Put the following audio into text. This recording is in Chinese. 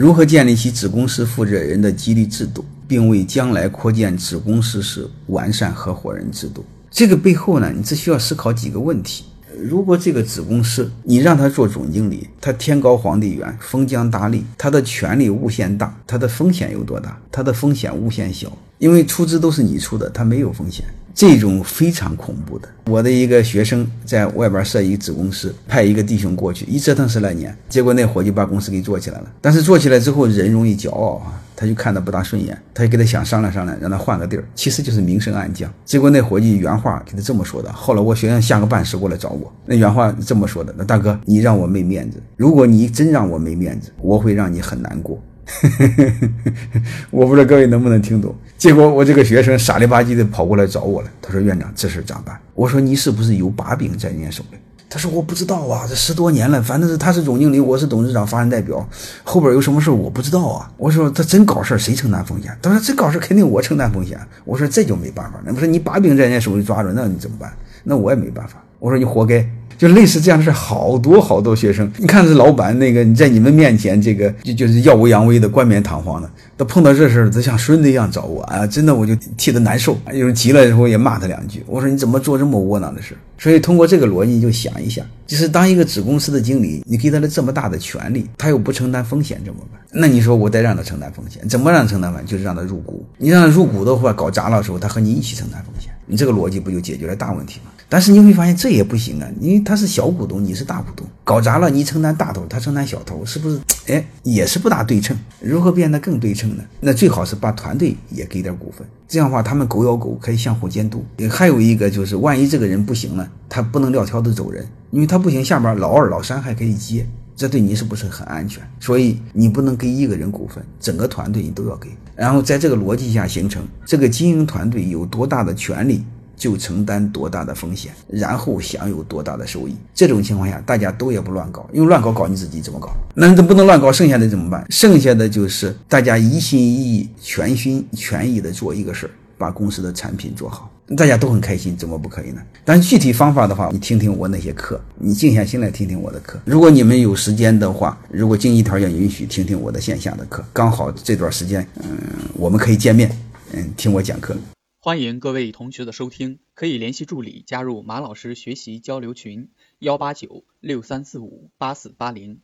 如何建立起子公司负责人的激励制度，并为将来扩建子公司时完善合伙人制度？这个背后呢，你只需要思考几个问题。如果这个子公司你让他做总经理，他天高皇帝远，封疆大吏，他的权力无限大，他的风险有多大？他的风险无限小，因为出资都是你出的，他没有风险。这种非常恐怖的。我的一个学生在外边设一个子公司，派一个弟兄过去，一折腾十来年，结果那伙计把公司给做起来了。但是做起来之后，人容易骄傲啊，他就看他不大顺眼，他就给他想商量商量，让他换个地儿，其实就是明升暗降。结果那伙计原话给他这么说的。后来我学生下个半时过来找我，那原话这么说的：那大哥，你让我没面子，如果你真让我没面子，我会让你很难过。我不知道各位能不能听懂。结果我这个学生傻里吧唧的跑过来找我了。他说：“院长，这事咋办？”我说：“你是不是有把柄在人家手里？”他说：“我不知道啊，这十多年了，反正是他是总经理，我是董事长、法人代表，后边有什么事我不知道啊。”我说：“他真搞事谁承担风险？”他说：“真搞事肯定我承担风险。”我说：“这就没办法。那不是你把柄在人家手里抓着，那你怎么办？那我也没办法。”我说：“你活该。”就类似这样的事，好多好多学生。你看这老板那个，你在你们面前这个就就是耀武扬威的、冠冕堂皇的，他碰到这事儿，他像孙子一样找我啊！真的，我就替他难受。有人急了之后也骂他两句。我说你怎么做这么窝囊的事？所以通过这个逻辑，就想一想，就是当一个子公司的经理，你给他了这么大的权利，他又不承担风险怎么办？那你说我得让他承担风险，怎么让他承担风险？就是让他入股。你让他入股的话，搞砸了的时候，他和你一起承担风险。你这个逻辑不就解决了大问题吗？但是你会发现这也不行啊，因为他是小股东，你是大股东，搞砸了你承担大头，他承担小头，是不是？哎，也是不大对称。如何变得更对称呢？那最好是把团队也给点股份，这样的话他们狗咬狗可以相互监督。还有一个就是，万一这个人不行了，他不能撂挑子走人，因为他不行，下边老二、老三还可以接，这对你是不是很安全？所以你不能给一个人股份，整个团队你都要给。然后在这个逻辑下形成，这个经营团队有多大的权利，就承担多大的风险，然后享有多大的收益。这种情况下，大家都也不乱搞，因为乱搞搞你自己怎么搞？那你不能乱搞，剩下的怎么办？剩下的就是大家一心一意、全心全意的做一个事儿，把公司的产品做好。大家都很开心，怎么不可以呢？但具体方法的话，你听听我那些课，你静下心来听听我的课。如果你们有时间的话，如果经济条件允许，听听我的线下的课。刚好这段时间，嗯，我们可以见面，嗯，听我讲课。欢迎各位同学的收听，可以联系助理加入马老师学习交流群：幺八九六三四五八四八零。